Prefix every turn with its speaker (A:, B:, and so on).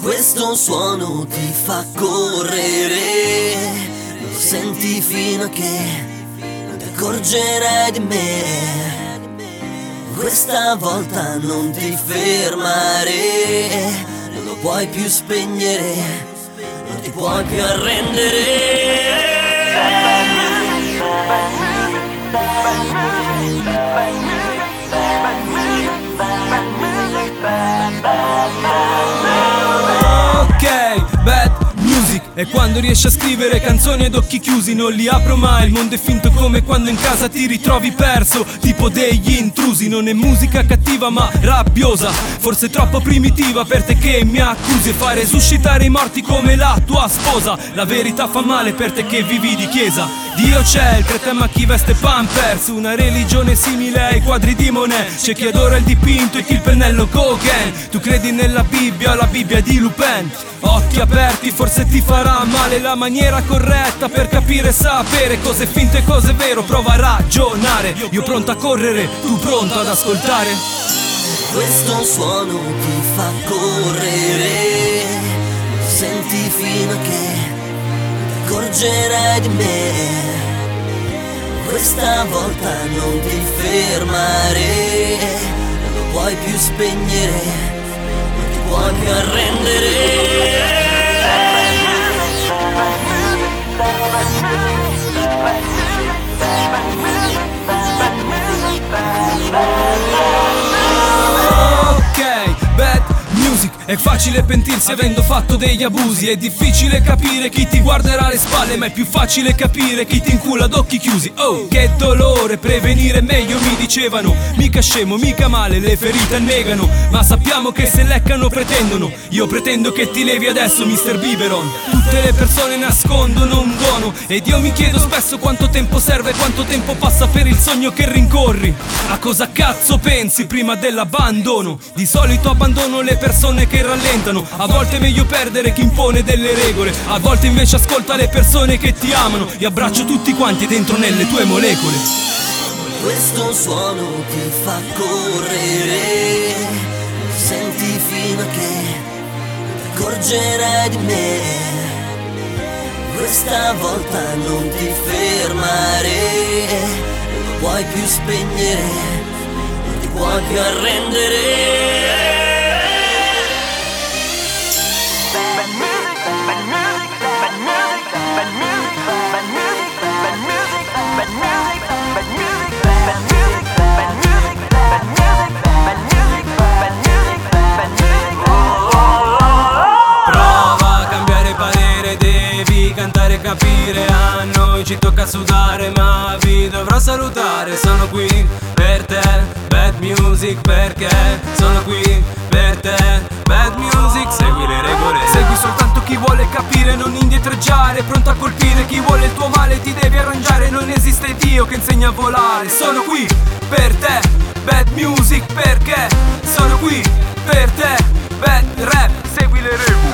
A: Questo suono ti fa correre, lo senti fino a che non ti accorgerai di me. Questa volta non ti fermare, non lo puoi più spegnere, non ti puoi più arrendere.
B: E quando riesci a scrivere canzoni ad occhi chiusi Non li apro mai, il mondo è finto come quando in casa ti ritrovi perso. Tipo degli intrusi Non è musica cattiva ma rabbiosa. Forse troppo primitiva per te che mi accusi. E fai resuscitare i morti come la tua sposa. La verità fa male per te che vivi di chiesa Dio c'è, il cretema chi veste pampers Una religione simile ai quadri di Monet C'è chi adora il dipinto e chi il pennello Gauguin Tu credi nella Bibbia, la Bibbia di Lupin Occhi aperti, forse ti farà male la maniera corretta per capire e sapere cose finte e cose vero. Prova a ragionare. Io pronto a correre, tu pronto ad ascoltare.
A: Questo suono ti fa correre, senti fino a che accorgerai di me. Questa volta non ti fermare, non lo puoi più spegnere, non ti puoi più arrendere.
B: È facile pentirsi avendo fatto degli abusi. È difficile capire chi ti guarderà alle spalle Ma è più facile capire chi ti incula ad occhi chiusi. Oh, che dolore, prevenire meglio mi dicevano. Mica scemo, mica male, le ferite annegano. Ma sappiamo che se leccano pretendono. Io pretendo che ti levi adesso, Mr. Biberon. Tutte le persone nascondono un dono Ed io mi chiedo spesso quanto tempo serve Quanto tempo passa per il sogno che rincorri. A cosa cazzo pensi prima dell'abbandono? Di solito abbandono le persone che rallentano A volte è meglio perdere chi impone delle regole A volte invece ascolta le persone che ti amano Vi abbraccio tutti quanti dentro nelle tue molecole
A: Questo suono ti fa correre, senti fino a che accorgerai di me. Questa volta non ti fermare, non puoi più spegnere, non ti puoi più arrendere.
B: capire A noi ci tocca sudare ma vi dovrò salutare. Sono qui per te, bad music perché? Sono qui per te, bad music Segui le regole. Segui soltanto chi vuole capire, non indietreggiare. Pronto a colpire chi vuole il tuo male Ti devi arrangiare, non esiste Dio che insegna a volare. Sono qui per te, bad music perché? Sono qui per te, bad rap Segui le regole.